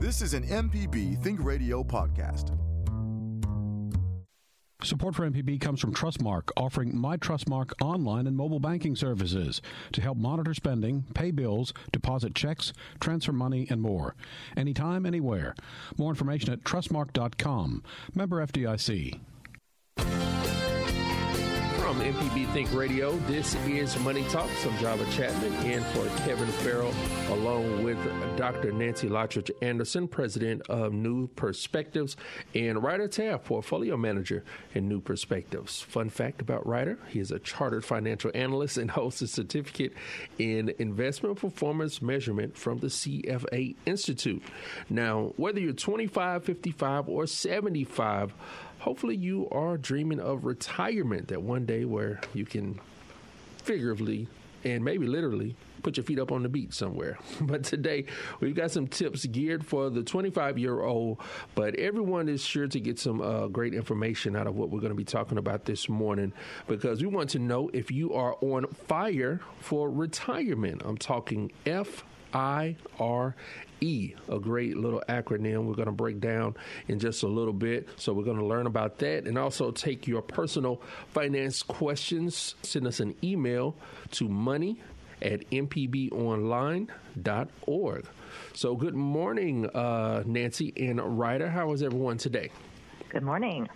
This is an MPB Think Radio podcast. Support for MPB comes from Trustmark, offering My Trustmark online and mobile banking services to help monitor spending, pay bills, deposit checks, transfer money, and more. Anytime, anywhere. More information at trustmark.com. Member FDIC. From MPB Think Radio, this is Money Talks. I'm Java Chapman in for Kevin Farrell, along with Dr. Nancy Lottridge Anderson, president of New Perspectives, and Ryder Taft, portfolio manager in New Perspectives. Fun fact about Ryder he is a chartered financial analyst and holds a certificate in investment performance measurement from the CFA Institute. Now, whether you're 25, 55, or 75, hopefully you are dreaming of retirement that one day where you can figuratively and maybe literally put your feet up on the beach somewhere. But today we've got some tips geared for the 25 year old, but everyone is sure to get some uh, great information out of what we're going to be talking about this morning because we want to know if you are on fire for retirement. I'm talking F I R E, a great little acronym we're going to break down in just a little bit. So we're going to learn about that and also take your personal finance questions. Send us an email to money at mpbonline.org. So good morning, uh, Nancy and Ryder. How is everyone today? Good morning.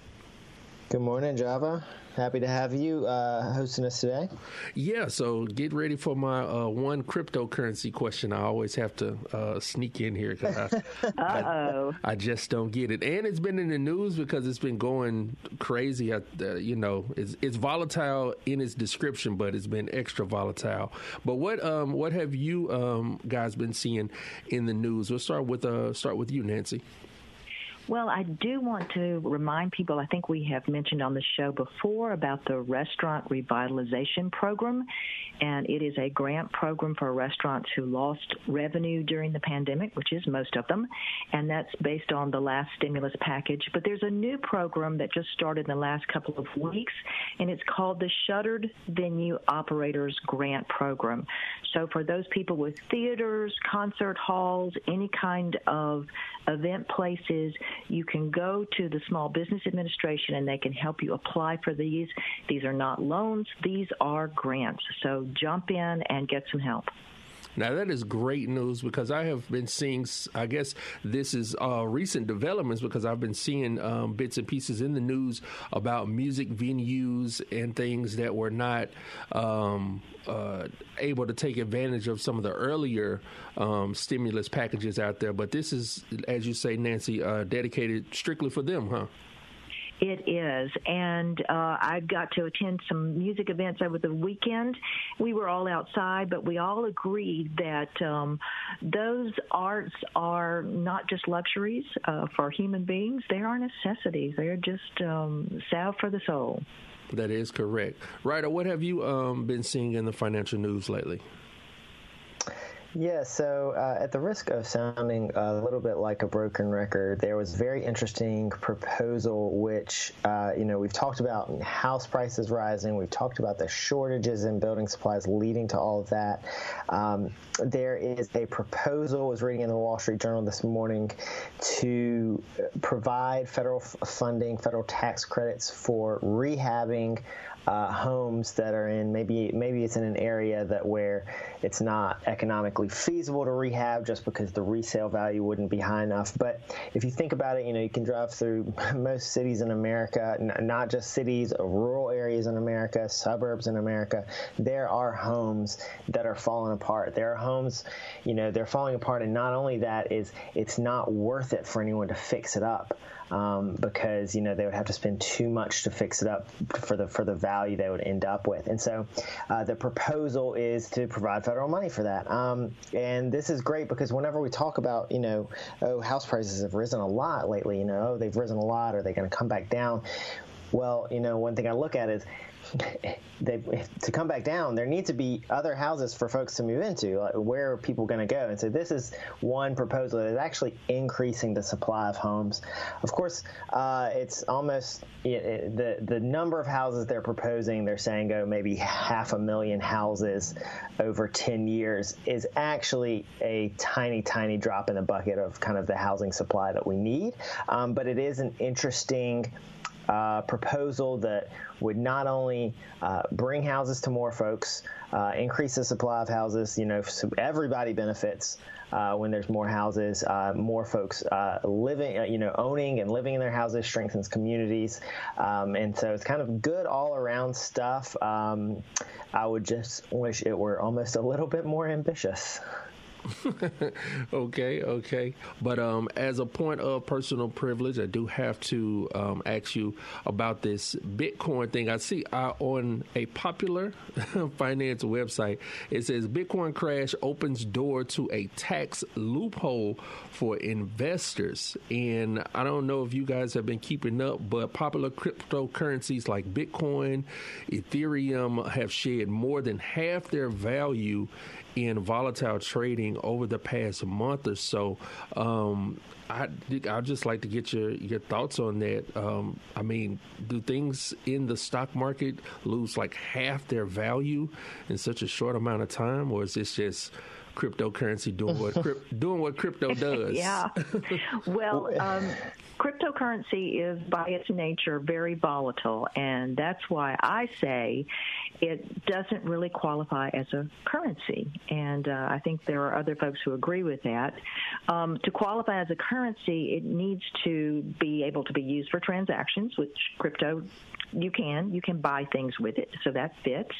Good morning, Java. Happy to have you uh, hosting us today. Yeah, so get ready for my uh, one cryptocurrency question. I always have to uh, sneak in here because I, I, I, just don't get it. And it's been in the news because it's been going crazy. Uh, you know, it's, it's volatile in its description, but it's been extra volatile. But what um, what have you um, guys been seeing in the news? We'll start with uh, start with you, Nancy. Well, I do want to remind people, I think we have mentioned on the show before about the Restaurant Revitalization Program, and it is a grant program for restaurants who lost revenue during the pandemic, which is most of them, and that's based on the last stimulus package. But there's a new program that just started in the last couple of weeks, and it's called the Shuttered Venue Operators Grant Program. So for those people with theaters, concert halls, any kind of event places, you can go to the Small Business Administration and they can help you apply for these. These are not loans, these are grants. So jump in and get some help. Now that is great news because I have been seeing. I guess this is uh, recent developments because I've been seeing um, bits and pieces in the news about music venues and things that were not um, uh, able to take advantage of some of the earlier um, stimulus packages out there. But this is, as you say, Nancy, uh, dedicated strictly for them, huh? It is. And uh, I got to attend some music events over the weekend. We were all outside, but we all agreed that um, those arts are not just luxuries uh, for human beings, they are necessities. They're just um, salve for the soul. That is correct. Ryder, what have you um, been seeing in the financial news lately? Yeah, so uh, at the risk of sounding a little bit like a broken record, there was a very interesting proposal which, uh, you know, we've talked about house prices rising, we've talked about the shortages in building supplies leading to all of that. Um, there is a proposal, I was reading in the Wall Street Journal this morning, to provide federal funding, federal tax credits for rehabbing uh, homes that are in maybe maybe it's in an area that where it's not economically feasible to rehab just because the resale value wouldn't be high enough. But if you think about it, you know you can drive through most cities in America, n- not just cities, rural areas in America, suburbs in America. There are homes that are falling apart. There are homes, you know, they're falling apart, and not only that is it's not worth it for anyone to fix it up um, because you know they would have to spend too much to fix it up for the for the value they would end up with. And so uh, the proposal is to provide federal money for that. Um, and this is great because whenever we talk about you know oh house prices have risen a lot lately, you know oh, they've risen a lot, are they going to come back down? Well, you know one thing I look at is they, to come back down, there need to be other houses for folks to move into. Like where are people going to go? And so this is one proposal that is actually increasing the supply of homes. Of course, uh, it's almost it, the the number of houses they're proposing. They're saying go maybe half a million houses over 10 years is actually a tiny, tiny drop in the bucket of kind of the housing supply that we need. Um, but it is an interesting uh, proposal that would not only uh, bring houses to more folks, uh, increase the supply of houses, you know, so everybody benefits. Uh, when there's more houses, uh, more folks uh, living, you know, owning and living in their houses strengthens communities, um, and so it's kind of good all around stuff. Um, I would just wish it were almost a little bit more ambitious. okay, okay. But um, as a point of personal privilege, I do have to um, ask you about this Bitcoin thing. I see uh, on a popular finance website, it says Bitcoin crash opens door to a tax loophole for investors. And I don't know if you guys have been keeping up, but popular cryptocurrencies like Bitcoin, Ethereum have shed more than half their value in volatile trading over the past month or so. Um, I I'd just like to get your your thoughts on that. Um, I mean, do things in the stock market lose like half their value in such a short amount of time, or is this just cryptocurrency doing what doing what crypto does? yeah. Well, um, cryptocurrency is by its nature very volatile, and that's why I say it doesn't really qualify as a currency. And uh, I think there are other folks who agree with that. Um, to qualify as a currency, it needs to be able to be used for transactions, which crypto you can. You can buy things with it, so that fits.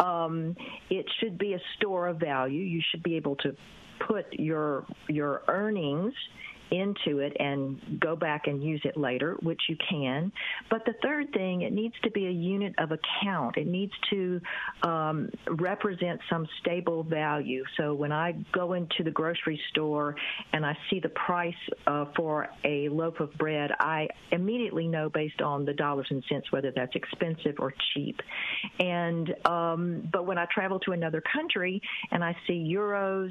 Um, it should be a store of value. You should be able to put your your earnings into it and go back and use it later, which you can. But the third thing, it needs to be a unit of account. It needs to um, represent some stable value. So when I go into the grocery store and I see the price uh, for a loaf of bread, I immediately know based on the dollars and cents whether that's expensive or cheap. And um, but when I travel to another country and I see euros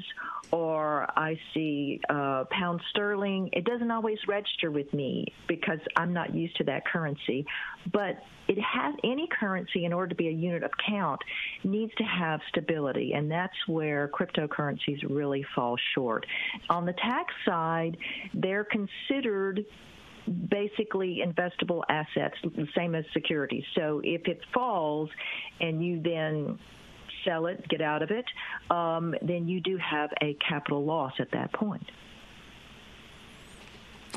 or I see uh, pound sterling it doesn't always register with me because I'm not used to that currency. But it has any currency in order to be a unit of count needs to have stability, and that's where cryptocurrencies really fall short. On the tax side, they're considered basically investable assets, the same as securities. So if it falls and you then sell it, get out of it, um, then you do have a capital loss at that point.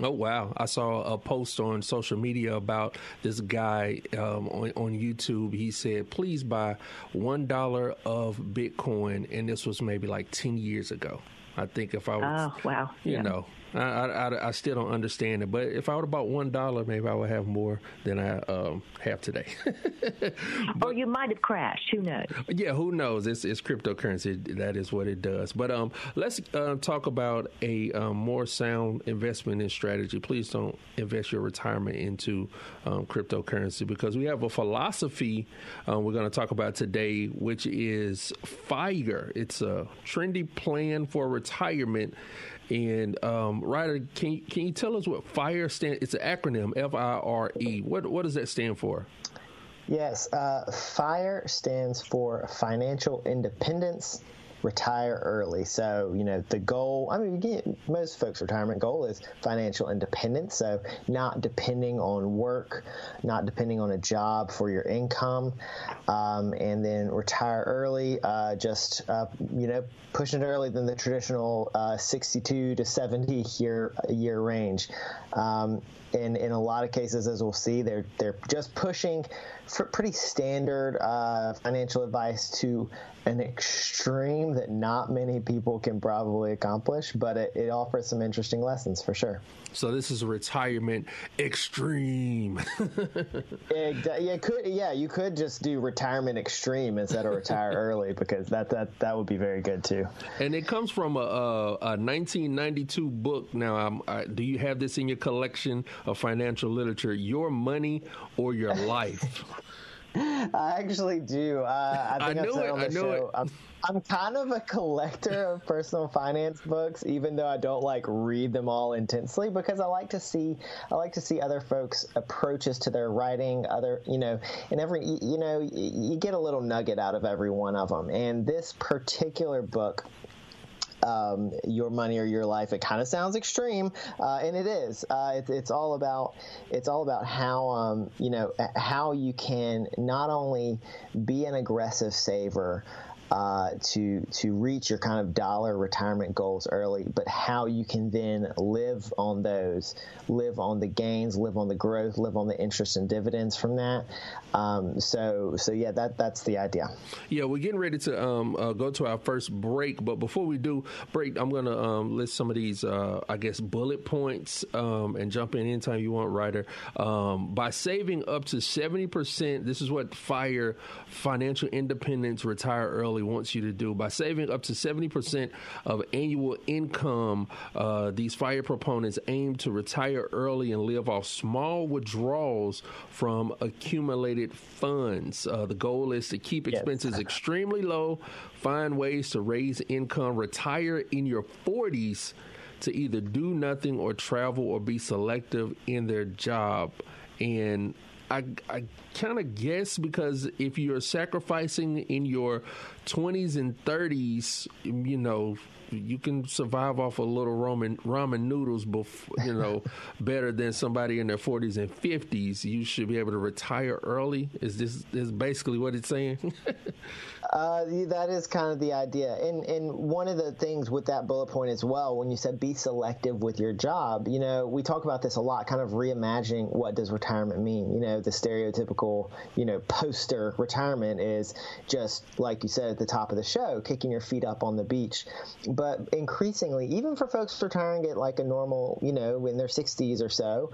Oh wow! I saw a post on social media about this guy um, on, on YouTube. He said, "Please buy one dollar of Bitcoin," and this was maybe like ten years ago. I think if I was, oh wow, you yeah. know, I, I, I, still don't understand it. But if I would have bought one dollar, maybe I would have more than I um, have today. but, or you might have crashed. Who knows? Yeah, who knows? It's, it's cryptocurrency. That is what it does. But um, let's uh, talk about a um, more sound investment in strategy. Please don't invest your retirement into um, cryptocurrency because we have a philosophy uh, we're going to talk about today, which is FIRE. It's a trendy plan for retirement and um, Ryder, can you, can you tell us what FIRE stands? It's an acronym, F I R E. What what does that stand for? Yes, uh, FIRE stands for Financial Independence retire early. So, you know, the goal, I mean, get, most folks' retirement goal is financial independence. So, not depending on work, not depending on a job for your income. Um, and then retire early, uh, just, uh, you know, pushing it early than the traditional uh, 62 to 70 year, year range. Um, and in a lot of cases, as we'll see, they're they're just pushing pretty standard uh, financial advice to an extreme that not many people can probably accomplish, but it, it offers some interesting lessons for sure. So this is a retirement extreme. yeah, could yeah, you could just do retirement extreme instead of retire early because that that that would be very good too. And it comes from a, a, a 1992 book. Now, I, do you have this in your collection of financial literature? Your money or your life? I actually do. Uh, I think I knew said it. on the I knew show. it. I'm, I'm kind of a collector of personal finance books, even though I don't like read them all intensely, because I like to see I like to see other folks' approaches to their writing. Other, you know, and every you know you get a little nugget out of every one of them. And this particular book um, your money or your life. It kind of sounds extreme, uh, and it is. Uh, it, it's all about it's all about how um, you know how you can not only be an aggressive saver uh, to to reach your kind of dollar retirement goals early, but how you can then live on those, live on the gains, live on the growth, live on the interest and dividends from that. Um, so so yeah, that that's the idea. Yeah, we're getting ready to um, uh, go to our first break, but before we do break, I'm to um, list some of these, uh, I guess, bullet points um, and jump in anytime you want, Ryder. Um, by saving up to 70%, this is what FIRE, Financial Independence Retire Early, wants you to do. By saving up to 70% of annual income, uh, these FIRE proponents aim to retire early and live off small withdrawals from accumulated funds. Uh, the goal is to keep expenses extremely low, find ways to raise income, retire in your 40s to either do nothing or travel or be selective in their job. And I, I kind of guess because if you're sacrificing in your 20s and 30s, you know, you can survive off a little ramen ramen noodles, before, you know, better than somebody in their 40s and 50s. You should be able to retire early. Is this is basically what it's saying? Uh, that is kind of the idea. And and one of the things with that bullet point as well, when you said be selective with your job, you know, we talk about this a lot, kind of reimagining what does retirement mean. You know, the stereotypical, you know, poster retirement is just like you said at the top of the show, kicking your feet up on the beach. But increasingly, even for folks retiring at like a normal, you know, in their 60s or so,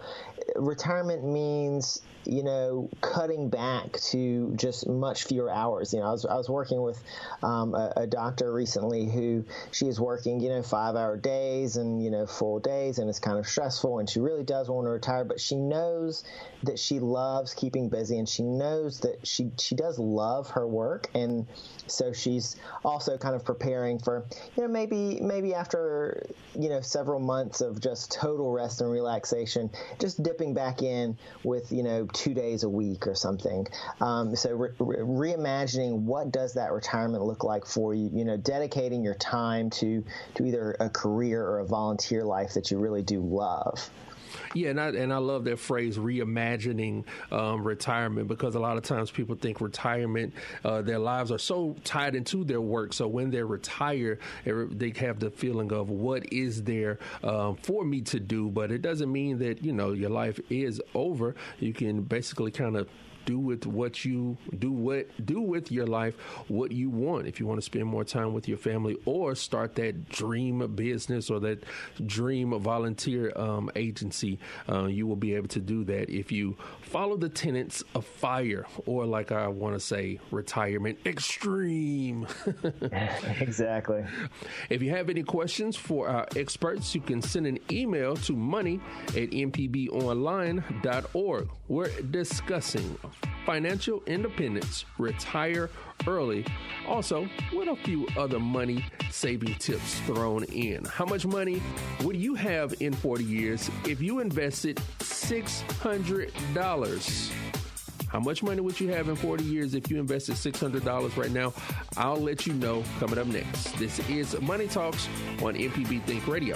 retirement means you know, cutting back to just much fewer hours. You know, I was, I was working with um, a, a, doctor recently who she is working, you know, five hour days and, you know, full days, and it's kind of stressful. And she really does want to retire, but she knows that she loves keeping busy and she knows that she, she does love her work. And so she's also kind of preparing for, you know, maybe, maybe after, you know, several months of just total rest and relaxation, just dipping back in with, you know, two days a week or something. Um, so re- re- reimagining what does that retirement look like for you? You know, dedicating your time to to either a career or a volunteer life that you really do love. Yeah, and I and I love that phrase reimagining um, retirement because a lot of times people think retirement, uh, their lives are so tied into their work. So when they retire, they have the feeling of what is there um, for me to do. But it doesn't mean that you know your life is over. You can basically kind of do with what you do what do with your life what you want. If you want to spend more time with your family or start that dream business or that dream volunteer um, agency uh, you will be able to do that if you follow the tenets of fire or like i want to say retirement extreme. Exactly. If you have any questions for our experts you can send an email to money at mpbonline.org we're discussing financial independence, retire early, also with a few other money saving tips thrown in. How much money would you have in 40 years if you invested $600? How much money would you have in 40 years if you invested $600 right now? I'll let you know coming up next. This is Money Talks on MPB Think Radio.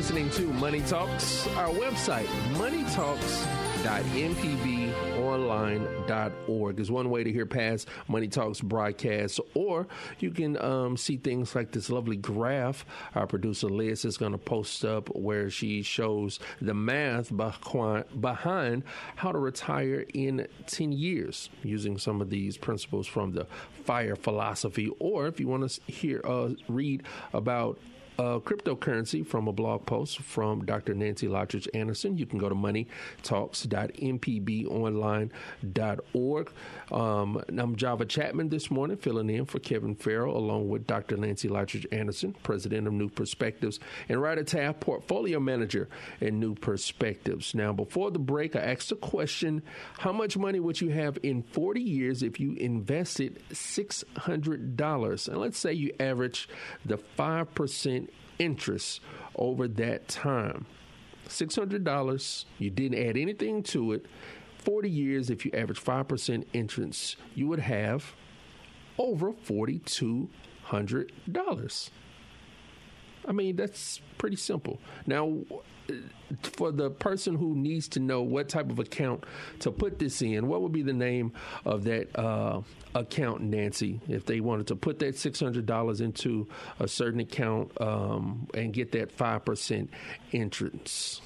Listening to Money Talks. Our website, moneytalks.mpbonline.org, is one way to hear past Money Talks broadcasts, or you can um, see things like this lovely graph our producer Liz is going to post up where she shows the math behind how to retire in 10 years using some of these principles from the FIRE philosophy. Or if you want to hear uh, read about uh, cryptocurrency from a blog post from Dr. Nancy Lottridge Anderson. You can go to moneytalks.mpbonline.org. Um, I'm Java Chapman this morning, filling in for Kevin Farrell, along with Dr. Nancy Lottridge Anderson, president of New Perspectives, and Ryder Taft, portfolio manager in New Perspectives. Now, before the break, I asked a question How much money would you have in 40 years if you invested $600? And let's say you average the 5% interest over that time. $600, you didn't add anything to it. 40 years, if you average 5% interest, you would have over $4,200. I mean, that's pretty simple. Now, for the person who needs to know what type of account to put this in, what would be the name of that uh, account, Nancy, if they wanted to put that $600 into a certain account um, and get that 5% entrance?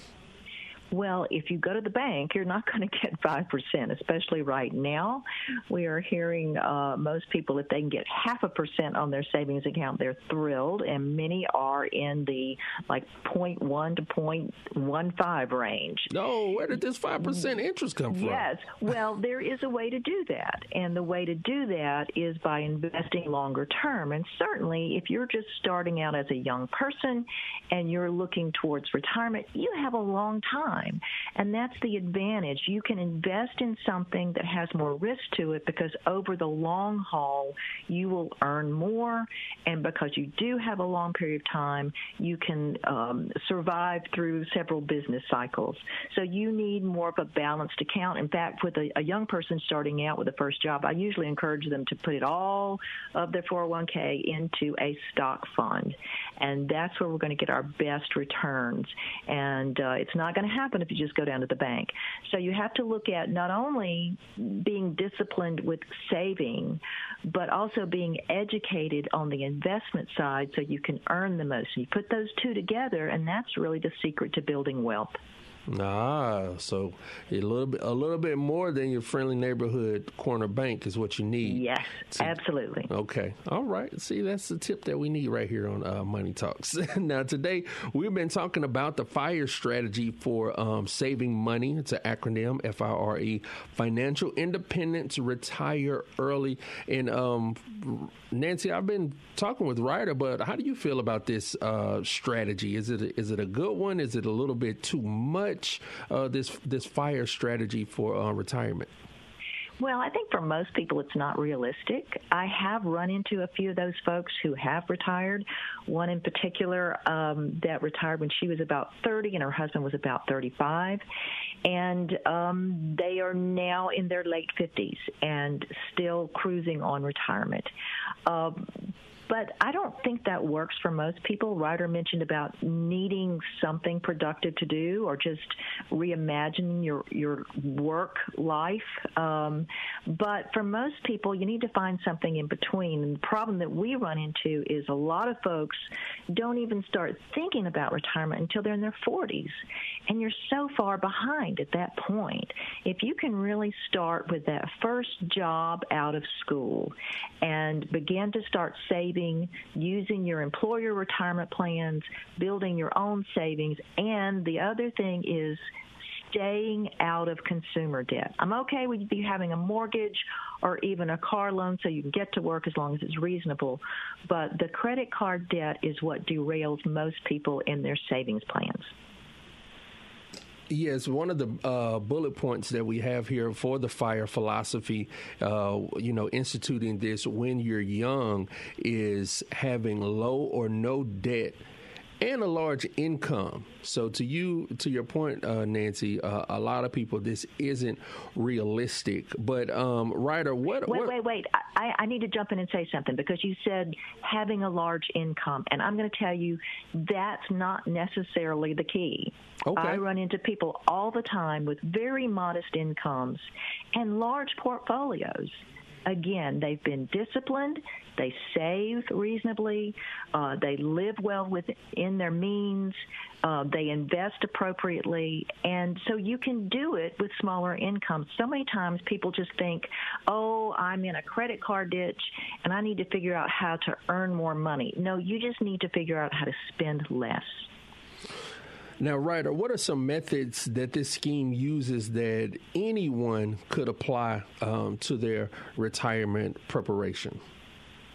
Well, if you go to the bank, you're not going to get 5%, especially right now. We are hearing uh, most people, if they can get half a percent on their savings account, they're thrilled, and many are in the like 0.1 to 0.15 range. No, where did this 5% interest come from? Yes, well, there is a way to do that, and the way to do that is by investing longer term. And certainly, if you're just starting out as a young person and you're looking towards retirement, you have a long time time. And that's the advantage. You can invest in something that has more risk to it because over the long haul, you will earn more. And because you do have a long period of time, you can um, survive through several business cycles. So you need more of a balanced account. In fact, with a, a young person starting out with a first job, I usually encourage them to put it all of their 401k into a stock fund. And that's where we're going to get our best returns. And uh, it's not going to happen happen if you just go down to the bank. So you have to look at not only being disciplined with saving, but also being educated on the investment side so you can earn the most. You put those two together, and that's really the secret to building wealth. Ah, so a little bit, a little bit more than your friendly neighborhood corner bank is what you need. Yes, to, absolutely. Okay, all right. See, that's the tip that we need right here on uh, Money Talks. now, today we've been talking about the FIRE strategy for um, saving money. It's an acronym, F I R E, Financial Independence, Retire Early. And um, Nancy, I've been talking with Ryder, but how do you feel about this uh, strategy? Is it a, is it a good one? Is it a little bit too much? uh, this this fire strategy for uh, retirement? Well, I think for most people it's not realistic. I have run into a few of those folks who have retired. One in particular um, that retired when she was about 30 and her husband was about 35. And um, they are now in their late 50s and still cruising on retirement. Uh, but I don't think that works for most people. Ryder mentioned about needing something productive to do or just reimagining your your work life. Um, but for most people, you need to find something in between. And the problem that we run into is a lot of folks don't even start thinking about retirement until they're in their 40s, and you're so far behind at that point. If you can really start with that first job out of school and begin to start saving including using your employer retirement plans, building your own savings, and the other thing is staying out of consumer debt. I'm okay with you having a mortgage or even a car loan so you can get to work as long as it's reasonable, but the credit card debt is what derails most people in their savings plans. Yes, one of the uh, bullet points that we have here for the fire philosophy, uh, you know, instituting this when you're young is having low or no debt and a large income. So to you, to your point, uh, Nancy, uh, a lot of people this isn't realistic. But um, Ryder, what? Wait, what? wait, wait! I, I need to jump in and say something because you said having a large income, and I'm going to tell you that's not necessarily the key. Okay. I run into people all the time with very modest incomes and large portfolios again, they've been disciplined, they save reasonably, uh, they live well within their means, uh, they invest appropriately, and so you can do it with smaller incomes. So many times people just think, oh, I'm in a credit card ditch and I need to figure out how to earn more money. No, you just need to figure out how to spend less. Now, Ryder, what are some methods that this scheme uses that anyone could apply um, to their retirement preparation?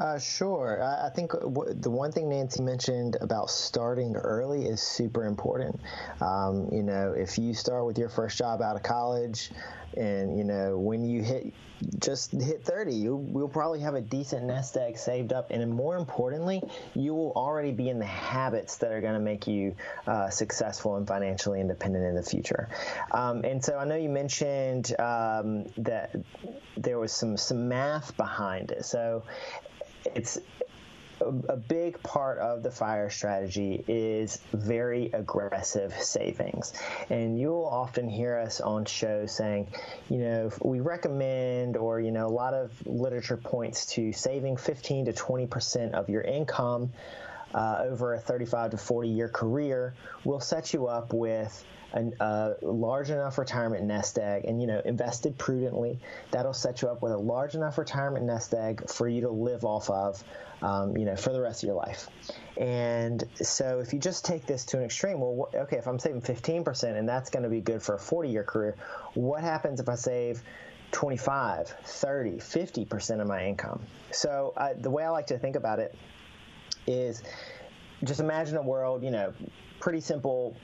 Uh, sure. I, I think w- the one thing Nancy mentioned about starting early is super important. Um, you know, if you start with your first job out of college, and you know when you hit just hit 30 you will probably have a decent nest egg saved up and more importantly you will already be in the habits that are going to make you uh, successful and financially independent in the future um, and so i know you mentioned um, that there was some some math behind it so it's a, big part of the fire strategy is very aggressive savings. And you'll often hear us on shows saying, you know, we recommend, or, you know, a lot of literature points to saving 15 to 20% of your income uh, over a 35 to 40 year career will set you up with a large enough retirement nest egg and you know invested prudently that'll set you up with a large enough retirement nest egg for you to live off of um, you know for the rest of your life. And so if you just take this to an extreme well okay if i'm saving 15% and that's going to be good for a 40 year career what happens if i save 25 30 50% of my income? So uh, the way i like to think about it is just imagine a world you know pretty simple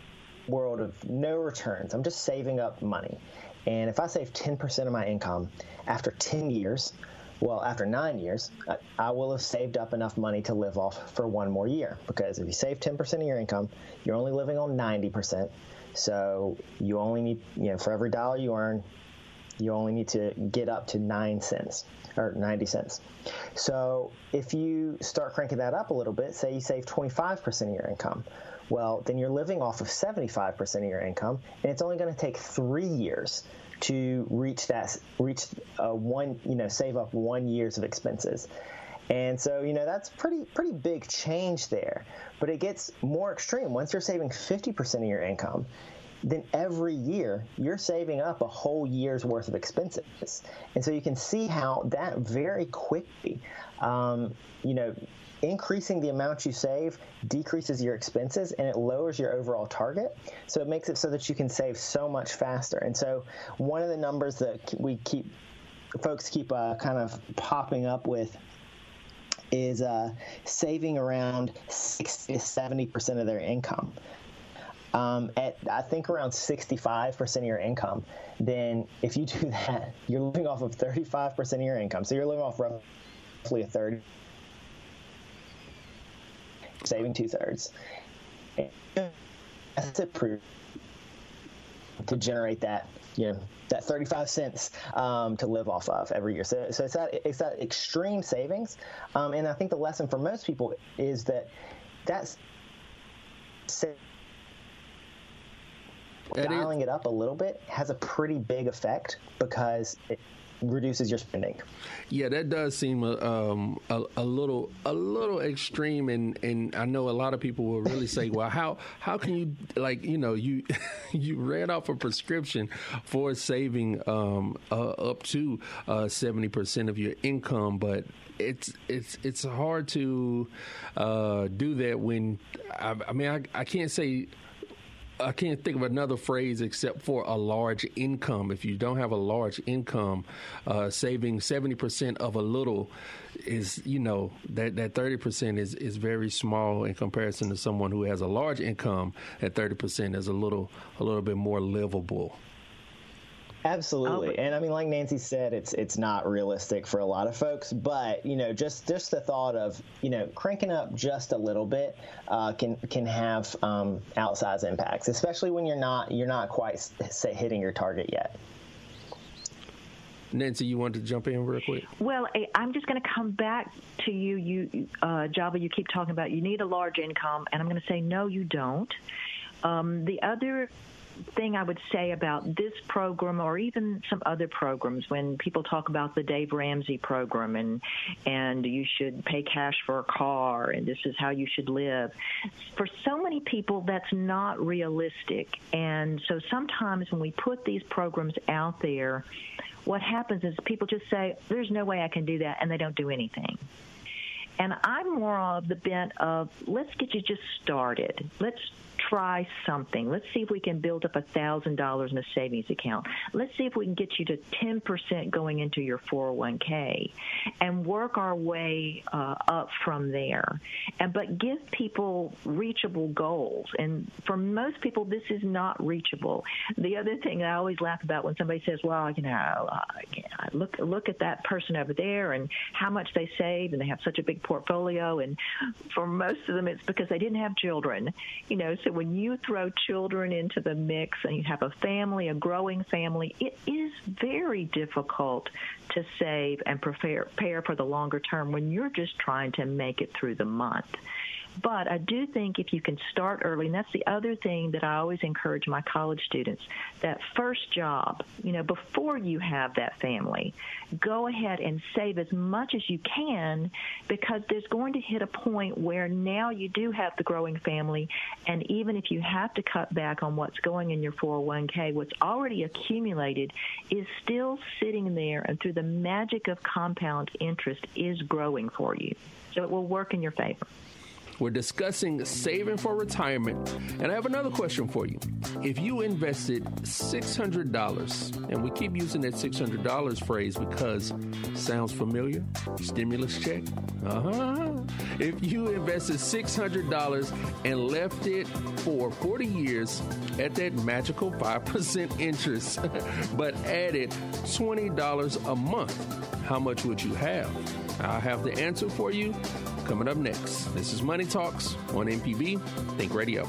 world of no returns. I'm just saving up money. And if I save 10% of my income after 10 years, well, after nine years, I, will have saved up enough money to live off for one more year. Because if you save 10% of your income, you're only living on 90%. So you only need, you know, for every dollar you earn, you only need to get up to nine cents or 90 cents. So if you start cranking that up a little bit, say you save 25% of your income, well, then you're living off of 75% of your income, and it's only going to take three years to reach that, reach uh, one, you know, save up one years of expenses. And so, you know, that's pretty pretty big change there. But it gets more extreme. Once you're saving 50% of your income, then every year you're saving up a whole year's worth of expenses. And so you can see how that very quickly, um, you know, increasing the amount you save decreases your expenses and it lowers your overall target. So it makes it so that you can save so much faster. And so one of the numbers that we keep folks keep uh, kind of popping up with is uh, saving around 60 to 70 percent of their income. Um, at I think around 65% of your income, then if you do that, you're living off of 35% of your income. So you're living off roughly a third saving two thirds. That's it proof to generate that you know that 35 cents um, to live off of every year. So, so it's that it's that extreme savings, um, and I think the lesson for most people is that that's dialing it up a little bit has a pretty big effect because it, reduces your spending. Yeah, that does seem a, um, a, a, little a little extreme, and, and I know a lot of people will really say, "Well, how how can you like you know you you read off a prescription for saving um, uh, up to uh, seventy uh, percent of your income, but it's it's it's hard to uh, do that when I, I mean I, I can't say I can't think of another phrase except for a large income. If you don't have a large income, uh, saving seventy percent of a little is you know that that thirty percent is is very small in comparison to someone who has a large income. At thirty percent is a little a little bit more livable. Absolutely. Oh, and I mean like Nancy said it's it's not realistic for a lot of folks, but you know just just the thought of, you know, cranking up just a little bit uh, can can have um, outsized impacts, especially when you're not you're not quite say, hitting your target yet. Nancy, you want to jump in real quick? Well, I'm just going to come back to you, you uh, Java. You keep talking about you need a large income, and I'm going to say no, you don't. Um, the other thing I would say about this program or even some other programs when people talk about the Dave Ramsey program and and you should pay cash for a car and this is how you should live. For so many people that's not realistic. And so sometimes when we put these programs out there, what happens is people just say there's no way I can do that and they don't do anything. And I'm more of the bent of let's get you just started. Let's try something. Let's see if we can build up a thousand dollars in a savings account. Let's see if we can get you to ten percent going into your 401k, and work our way uh, up from there. And but give people reachable goals. And for most people, this is not reachable. The other thing I always laugh about when somebody says, "Well, you know, uh, look look at that person over there and how much they save, and they have such a big portfolio." And for most of them, it's because they didn't have children. You know, when you throw children into the mix and you have a family, a growing family, it is very difficult to save and prepare, prepare for the longer term when you're just trying to make it through the month. But I do think if you can start early, and that's the other thing that I always encourage my college students that first job, you know, before you have that family, go ahead and save as much as you can because there's going to hit a point where now you do have the growing family. And even if you have to cut back on what's going in your 401k, what's already accumulated is still sitting there, and through the magic of compound interest, is growing for you. So it will work in your favor. We're discussing saving for retirement. And I have another question for you. If you invested $600, and we keep using that $600 phrase because sounds familiar, stimulus check. Uh-huh. If you invested $600 and left it for 40 years at that magical 5% interest, but added $20 a month, how much would you have? I'll have the answer for you coming up next. This is Money Talks on MPB Think Radio.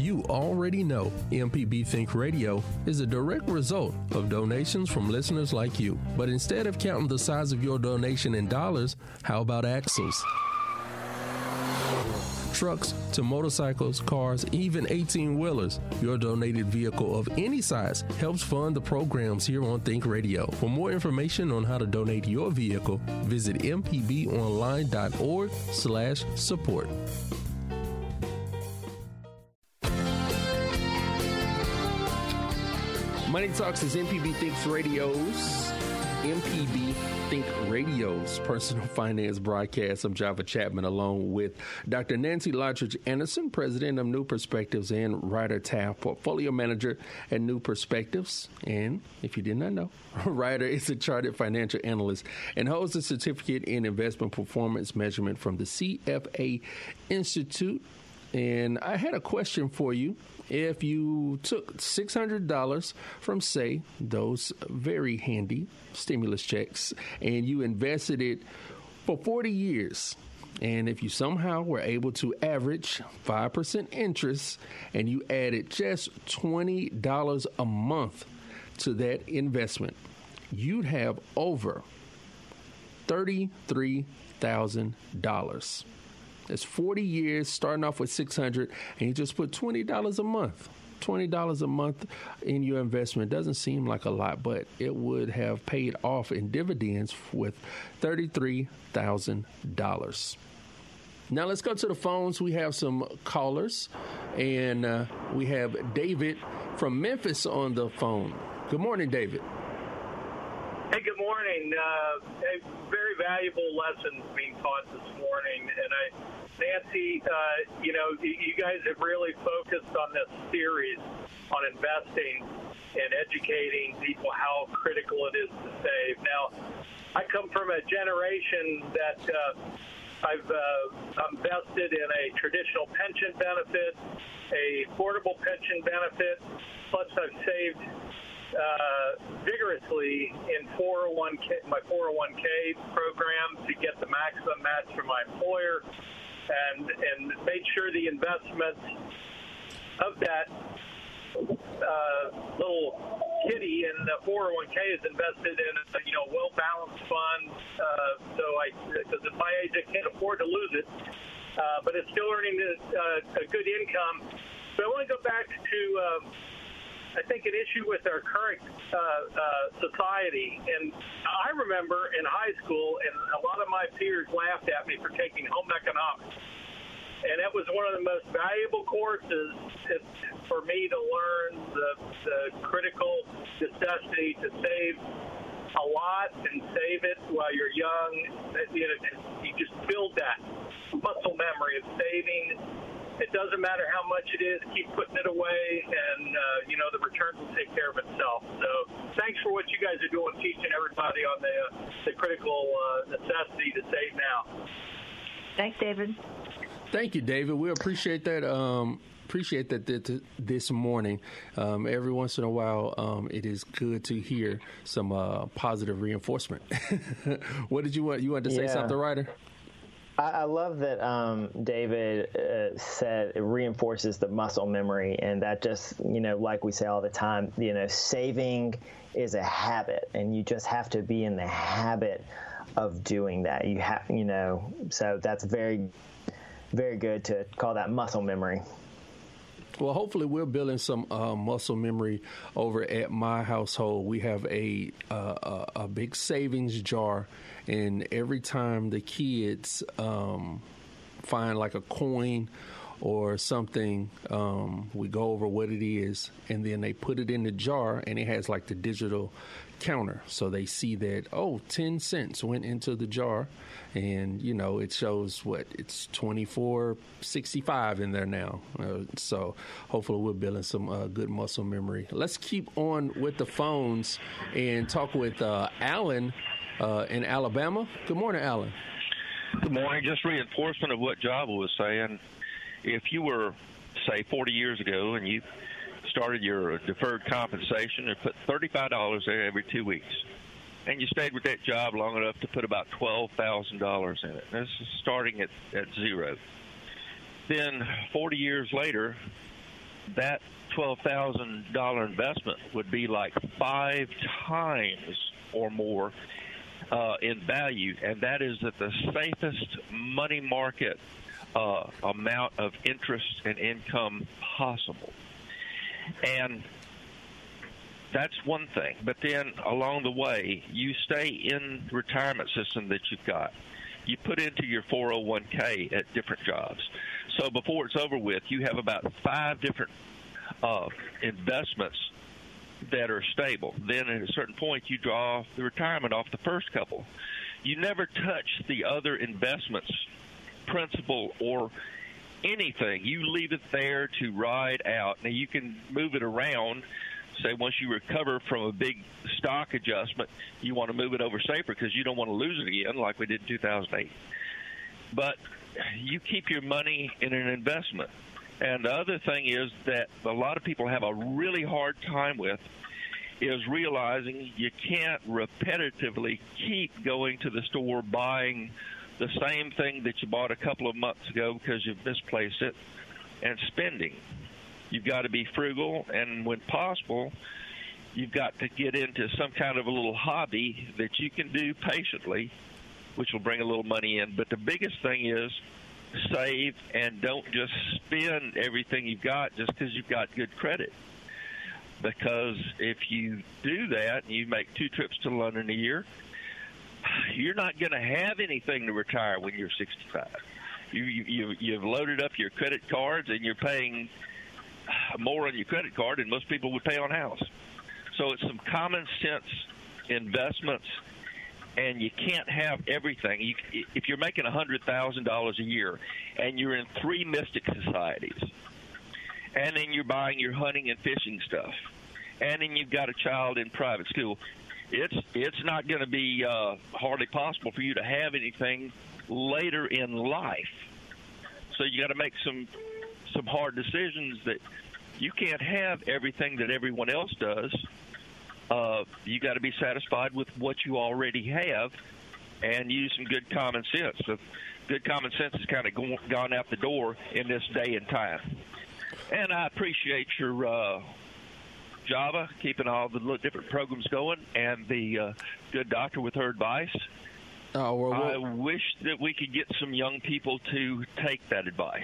You already know MPB Think Radio is a direct result of donations from listeners like you. But instead of counting the size of your donation in dollars, how about axles? Trucks to motorcycles, cars, even 18 wheelers. Your donated vehicle of any size helps fund the programs here on Think Radio. For more information on how to donate your vehicle, visit mpbonline.org/support. Money Talks is MPB Thinks Radio's MPB Think radio's personal finance broadcast. I'm Java Chapman along with Dr. Nancy Lottridge Anderson, president of New Perspectives, and Ryder Taft, portfolio manager at New Perspectives. And if you did not know, Ryder is a chartered financial analyst and holds a certificate in investment performance measurement from the CFA Institute. And I had a question for you if you took $600 from, say, those very handy stimulus checks and you invested it for 40 years, and if you somehow were able to average 5% interest and you added just $20 a month to that investment, you'd have over $33,000. It's 40 years, starting off with 600, and you just put $20 a month. $20 a month in your investment doesn't seem like a lot, but it would have paid off in dividends with $33,000. Now let's go to the phones. We have some callers, and uh, we have David from Memphis on the phone. Good morning, David. Hey, good morning. Uh, a very valuable lesson being taught this morning, and I Nancy, uh, you know, you guys have really focused on this series on investing and educating people how critical it is to save. Now, I come from a generation that uh, I've uh, invested in a traditional pension benefit, a portable pension benefit, plus I've saved uh, vigorously in 401k, my 401k program to get the maximum match from my employer and and made sure the investments of that uh, little kitty in the 401k is invested in a you know well balanced fund. Uh, so I because at my age I can't afford to lose it, uh, but it's still earning a, uh, a good income. So I want to go back to. Uh, I think an issue with our current uh, uh, society. And I remember in high school, and a lot of my peers laughed at me for taking home economics. And it was one of the most valuable courses for me to learn the, the critical necessity to save a lot and save it while you're young. You, know, you just build that muscle memory of saving it doesn't matter how much it is. Keep putting it away, and uh, you know the returns will take care of itself. So thanks for what you guys are doing, teaching everybody on the uh, the critical uh, necessity to save now. Thanks, David. Thank you, David. We appreciate that. Um, appreciate that this morning. Um, every once in a while, um, it is good to hear some uh, positive reinforcement. what did you want? You want to say yeah. something, Ryder? I, love that um, David uh, said it reinforces the muscle memory, and that just you know, like we say all the time, you know, saving is a habit, and you just have to be in the habit of doing that. You have, you know, so that's very, very good to call that muscle memory. Well, hopefully, we're building some uh, muscle memory over at my household. We have a, uh, a, big savings jar, and every time the kids um, find like a coin or something, um, we go over what it is, and then they put it in the jar, and it has like the digital counter. So they see that, oh, 10 cents went into the jar and you know it shows what it's 2465 in there now. Uh, so hopefully we're building some uh, good muscle memory. Let's keep on with the phones and talk with uh, alan uh, in alabama. Good morning alan good morning. Just reinforcement of what java was saying. If you were say 40 years ago and you started your deferred compensation and put $35 there every two weeks and you stayed with that job long enough to put about twelve thousand dollars in it. This is starting at, at zero. Then forty years later, that twelve thousand dollar investment would be like five times or more uh, in value, and that is at the safest money market uh, amount of interest and income possible. And that's one thing. But then along the way, you stay in the retirement system that you've got. You put into your 401k at different jobs. So before it's over with, you have about five different uh, investments that are stable. Then at a certain point, you draw the retirement off the first couple. you never touch the other investments, principal or anything. You leave it there to ride out. Now you can move it around. Say once you recover from a big stock adjustment, you want to move it over safer because you don't want to lose it again, like we did in 2008. But you keep your money in an investment. And the other thing is that a lot of people have a really hard time with is realizing you can't repetitively keep going to the store buying the same thing that you bought a couple of months ago because you've misplaced it and spending. You've got to be frugal, and when possible, you've got to get into some kind of a little hobby that you can do patiently, which will bring a little money in. But the biggest thing is save and don't just spend everything you've got just because you've got good credit. Because if you do that and you make two trips to London a year, you're not going to have anything to retire when you're 65. You, you you've loaded up your credit cards and you're paying more on your credit card than most people would pay on house. So it's some common sense investments and you can't have everything. You, if you're making a hundred thousand dollars a year, and you're in three mystic societies, and then you're buying your hunting and fishing stuff, and then you've got a child in private school, it's it's not going to be uh, hardly possible for you to have anything later in life. So you got to make some some hard decisions that you can't have everything that everyone else does uh, you got to be satisfied with what you already have and use some good common sense. So good common sense has kind of gone, gone out the door in this day and time. And I appreciate your uh, Java keeping all the different programs going and the uh, good doctor with her advice. Oh, well, well, I wish that we could get some young people to take that advice.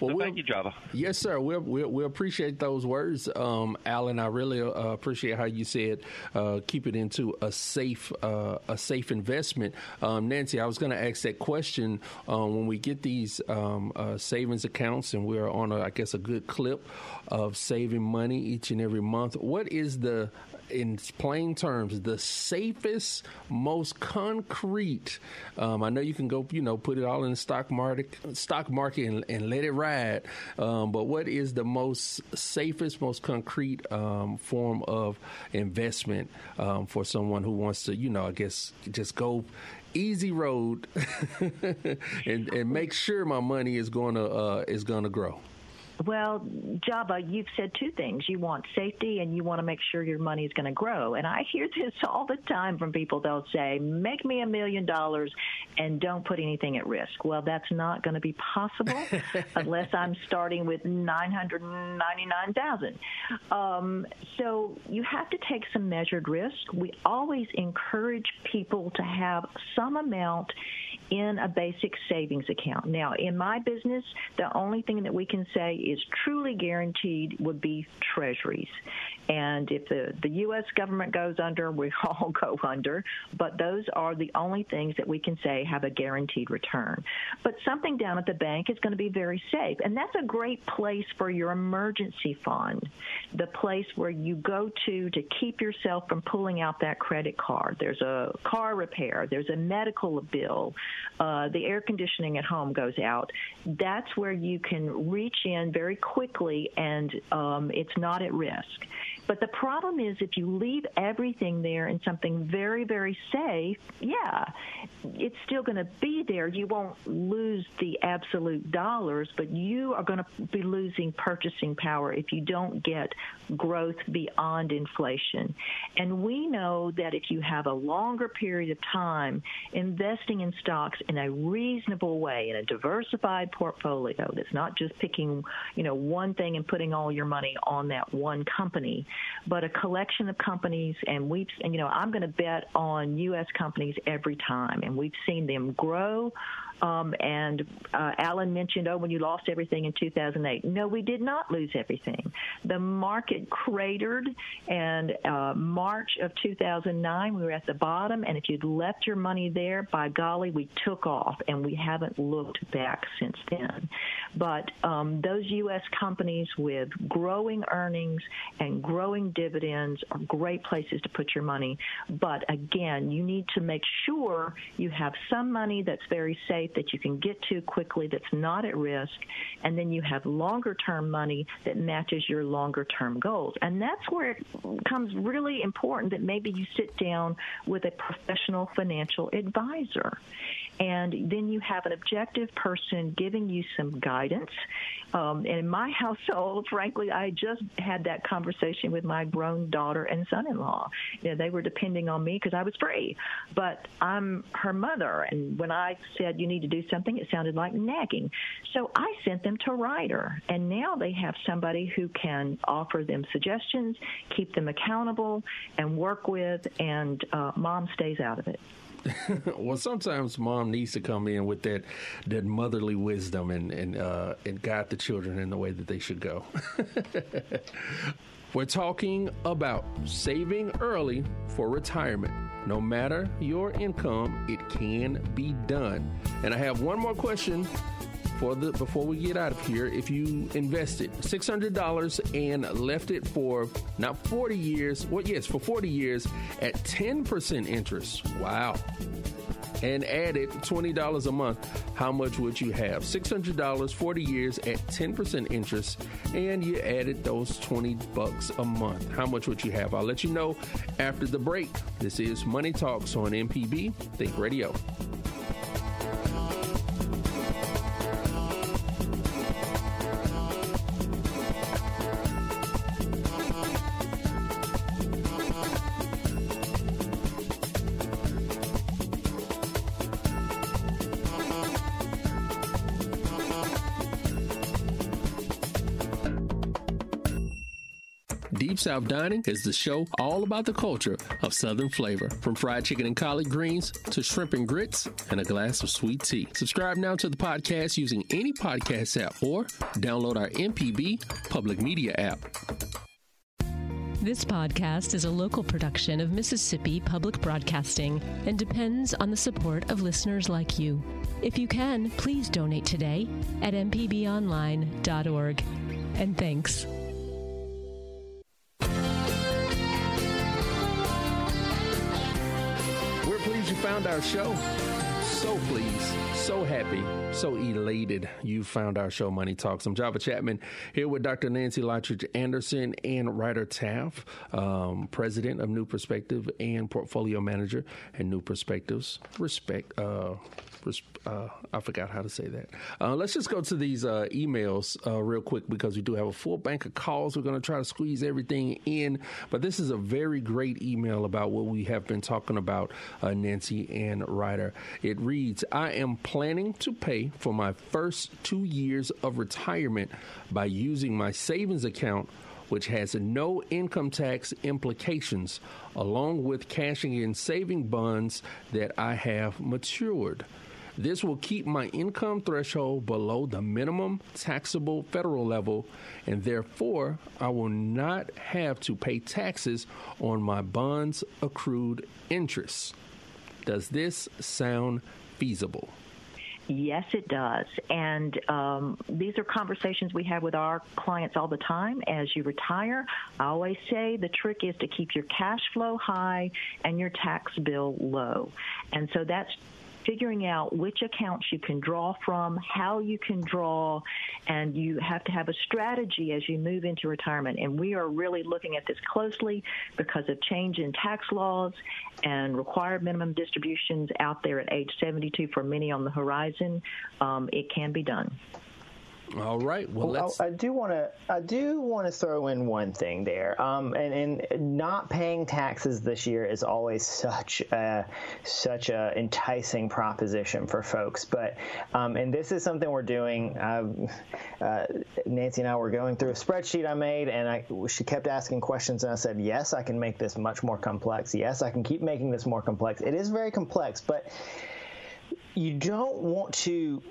Well, so thank you, Java. Yes, sir. We we we appreciate those words, um, Alan. I really uh, appreciate how you said uh, keep it into a safe uh, a safe investment. Um, Nancy, I was going to ask that question um, when we get these um, uh, savings accounts and we're on, a, I guess, a good clip of saving money each and every month. What is the in plain terms, the safest, most concrete. Um, I know you can go, you know, put it all in the stock market, stock market, and, and let it ride. Um, but what is the most safest, most concrete um, form of investment um, for someone who wants to, you know, I guess just go easy road and, and make sure my money is going to uh, is going to grow. Well, Java, you've said two things. You want safety and you want to make sure your money is going to grow. And I hear this all the time from people. They'll say, make me a million dollars and don't put anything at risk. Well, that's not going to be possible unless I'm starting with 999000 um, So you have to take some measured risk. We always encourage people to have some amount in a basic savings account. Now, in my business, the only thing that we can say is truly guaranteed would be treasuries. And if the, the U.S. government goes under, we all go under. But those are the only things that we can say have a guaranteed return. But something down at the bank is going to be very safe. And that's a great place for your emergency fund, the place where you go to to keep yourself from pulling out that credit card. There's a car repair, there's a medical bill, uh, the air conditioning at home goes out. That's where you can reach in very quickly and um, it's not at risk. But the problem is if you leave everything there in something very, very safe, yeah, it's still going to be there. You won't lose the absolute dollars, but you are going to be losing purchasing power if you don't get growth beyond inflation. And we know that if you have a longer period of time investing in stocks in a reasonable way, in a diversified portfolio that's not just picking, you know, one thing and putting all your money on that one company, but a collection of companies. And we've, and, you know, I'm going to bet on U.S. companies every time, and we've seen them grow Um, and uh, Alan mentioned, oh, when you lost everything in 2008. No, we did not lose everything. The market cratered, and uh, March of 2009, we were at the bottom. And if you'd left your money there, by golly, we took off, and we haven't looked back since then. But um, those U.S. companies with growing earnings and growing dividends are great places to put your money. But again, you need to make sure you have some money that's very safe that you can get to quickly, that's not at risk, and then you have longer term money that matches your longer term goals. And that's where it becomes really important that maybe you sit down with a professional financial advisor and then you have an objective person giving you some guidance. Um, and in my household, frankly, I just had that conversation with my grown daughter and son-in-law. You know, they were depending on me because I was free, but I'm her mother, and when I said you need to do something, it sounded like nagging. So I sent them to Ryder, and now they have somebody who can offer them suggestions, keep them accountable, and work with, and uh, mom stays out of it. well, sometimes mom needs to come in with that that motherly wisdom and and uh, and guide the children in the way that they should go. We're talking about saving early for retirement. No matter your income, it can be done. And I have one more question for the before we get out of here, if you invested six hundred dollars and left it for not forty years, well, yes, for forty years at ten percent interest. Wow. And added $20 a month, how much would you have? $600, 40 years at 10% interest, and you added those 20 bucks a month. How much would you have? I'll let you know after the break. This is Money Talks on MPB Think Radio. Deep South Dining is the show all about the culture of Southern flavor, from fried chicken and collard greens to shrimp and grits and a glass of sweet tea. Subscribe now to the podcast using any podcast app or download our MPB public media app. This podcast is a local production of Mississippi Public Broadcasting and depends on the support of listeners like you. If you can, please donate today at mpbonline.org. And thanks. Found our show. So pleased, so happy, so elated you found our show, Money Talks. I'm Java Chapman here with Dr. Nancy Lottridge Anderson and Ryder Taff, um, president of New Perspective and portfolio manager at New Perspectives. Respect, uh, uh, I forgot how to say that. Uh, let's just go to these uh, emails uh, real quick because we do have a full bank of calls. We're going to try to squeeze everything in, but this is a very great email about what we have been talking about, uh, Nancy and Ryder. It reads I am planning to pay for my first two years of retirement by using my savings account which has no income tax implications, along with cashing in saving bonds that I have matured. This will keep my income threshold below the minimum taxable federal level, and therefore I will not have to pay taxes on my bonds accrued interest. Does this sound feasible? Yes, it does. And um, these are conversations we have with our clients all the time. As you retire, I always say the trick is to keep your cash flow high and your tax bill low. And so that's figuring out which accounts you can draw from, how you can draw, and you have to have a strategy as you move into retirement. And we are really looking at this closely because of change in tax laws and required minimum distributions out there at age 72 for many on the horizon. Um, it can be done. All right. Well, well I, I, do want to. I do want to throw in one thing there. Um, and, and not paying taxes this year is always such a such a enticing proposition for folks. But um, and this is something we're doing. Uh, uh, Nancy and I were going through a spreadsheet I made, and I she kept asking questions, and I said, "Yes, I can make this much more complex. Yes, I can keep making this more complex. It is very complex, but." you don't want to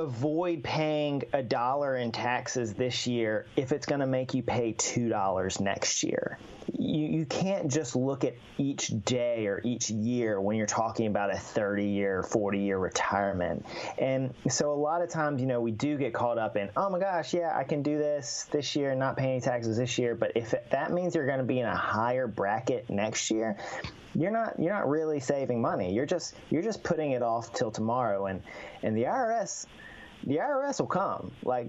avoid paying a dollar in taxes this year if it's going to make you pay $2 next year. You, you can't just look at each day or each year when you're talking about a 30 year, 40 year retirement. And so a lot of times, you know, we do get caught up in, oh my gosh, yeah, I can do this this year and not pay any taxes this year. But if it, that means you're going to be in a higher bracket next year, you're not you're not really saving money. You're just you're just putting it off till tomorrow. And and the IRS the IRS will come. Like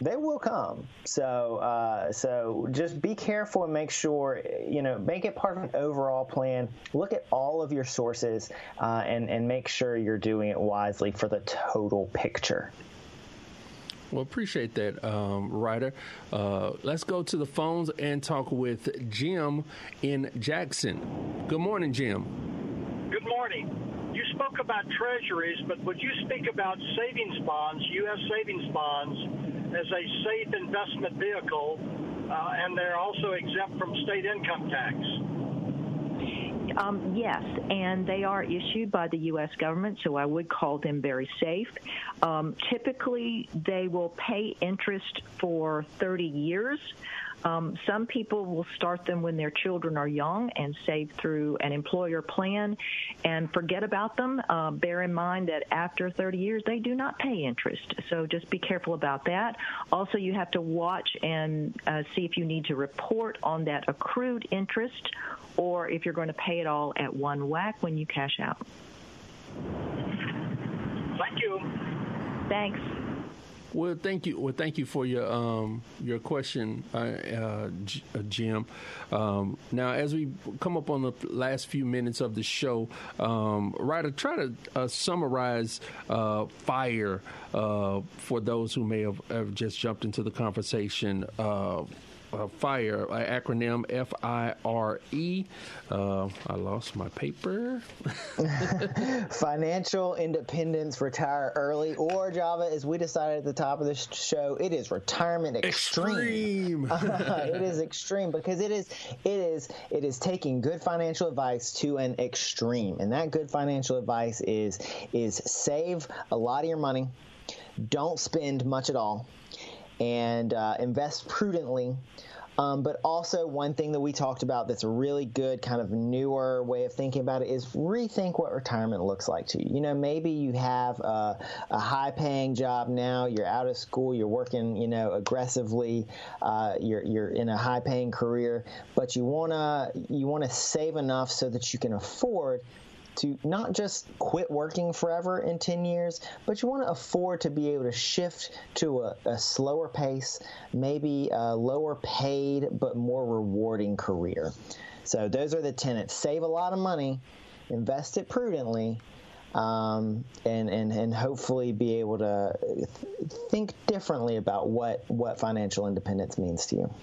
they will come. So uh, so just be careful and make sure you know make it part of an overall plan. Look at all of your sources uh, and and make sure you're doing it wisely for the total picture. Well, appreciate that, um, Ryder. Uh, let's go to the phones and talk with Jim in Jackson. Good morning, Jim. Good morning you spoke about treasuries, but would you speak about savings bonds, U.S. savings bonds, as a safe investment vehicle, uh, and they're also exempt from state income tax? Um, yes, and they are issued by the U.S. government, so I would call them very safe. Um, typically, they will pay interest for 30 years. Um, some people will start them when their children are young and save through an employer plan and forget about them. Uh, bear in mind that after 30 years, they do not pay interest. So just be careful about that. Also, you have to watch and uh, see if you need to report on that accrued interest or if you're going to pay it all at one whack when you cash out. Thank you. Thanks. Well, thank you. Well, thank you for your um, your question, uh, uh, Jim. Um, now, as we come up on the last few minutes of the show, um, Ryder, try to uh, summarize uh, fire uh, for those who may have, have, just jumped into the conversation uh, FIRE, uh, acronym F I R E. Uh, I lost my paper. Financial independence, retire early, or Java, as we decided at the top of this show, it is retirement extreme. extreme. it is extreme because it is it is it is taking good financial advice to an extreme, and that good financial advice is is save a lot of your money, don't spend much at all and uh, invest prudently. Um, but also, one thing that we talked about that's a really good kind of newer way of thinking about it is rethink what retirement looks like to you. You know, maybe you have a, a high paying job now, you're out of school, you're working, you know, aggressively, uh, you're, you're in a high paying career, but you want to you wanna save enough so that you can afford to not just quit working forever in 10 years, but you want to afford to be able to shift to a, a slower pace, maybe a lower paid but more rewarding career. So those are the tenets. Save a lot of money, invest it prudently, um, and, and, and hopefully be able to think differently about what, what financial independence means to you.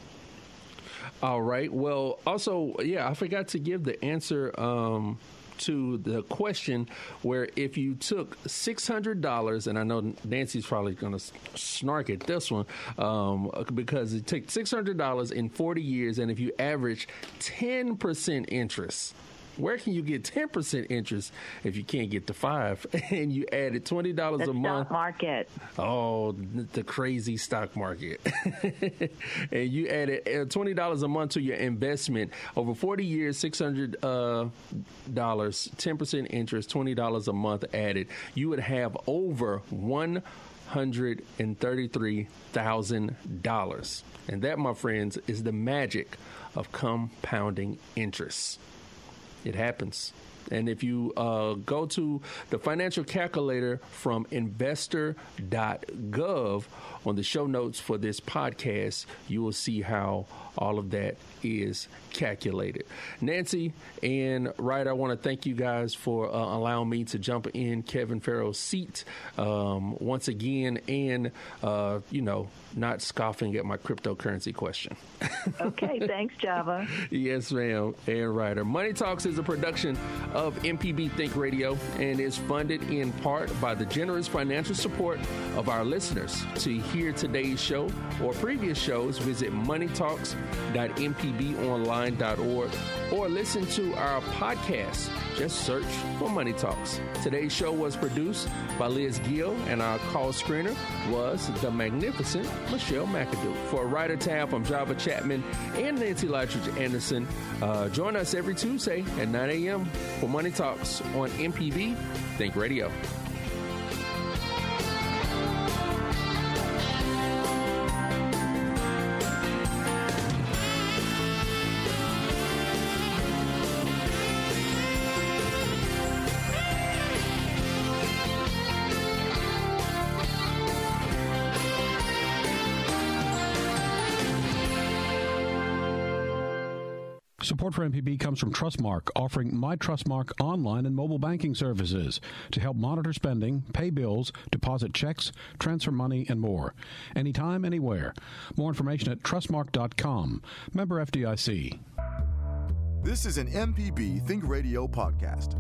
All right. Well, also, yeah, I forgot to give the answer. Um to the question where if you took $600, and I know Nancy's probably going to snark at this one um, because it took $600 in 40 years, and if you average 10% interest, where can you get 10% interest if you can't get to five? And you added $20 the a month. Stock market. Oh, the crazy stock market. and you added uh, $20 a month to your investment over 40 years, $600, uh, 10% interest, $20 a month added. You would have over $133,000. And that, my friends, is the magic of compounding interest. It happens. And if you uh, go to the financial calculator from investor.gov on the show notes for this podcast, you will see how all of that is calculated. Nancy and Ryder, I want to thank you guys for uh, allowing me to jump in Kevin Farrell's seat um, once again and, uh, you know, not scoffing at my cryptocurrency question. okay, thanks, Java. yes, ma'am. And Ryder. Money Talks is a production of MPB Think Radio and is funded in part by the generous financial support of our listeners. To hear today's show or previous shows, visit moneytalks.mpbonline.org or listen to our podcast. Just search for Money Talks. Today's show was produced by Liz Gill, and our call screener was the magnificent Michelle McAdoo. For a Ryder Taff from Java Chapman and Nancy Lottridge Anderson, uh, join us every Tuesday at 9 a.m. for Money Talks on MPB Think Radio. Support for MPB comes from Trustmark, offering My Trustmark online and mobile banking services to help monitor spending, pay bills, deposit checks, transfer money, and more. Anytime, anywhere. More information at trustmark.com. Member FDIC. This is an MPB Think Radio podcast.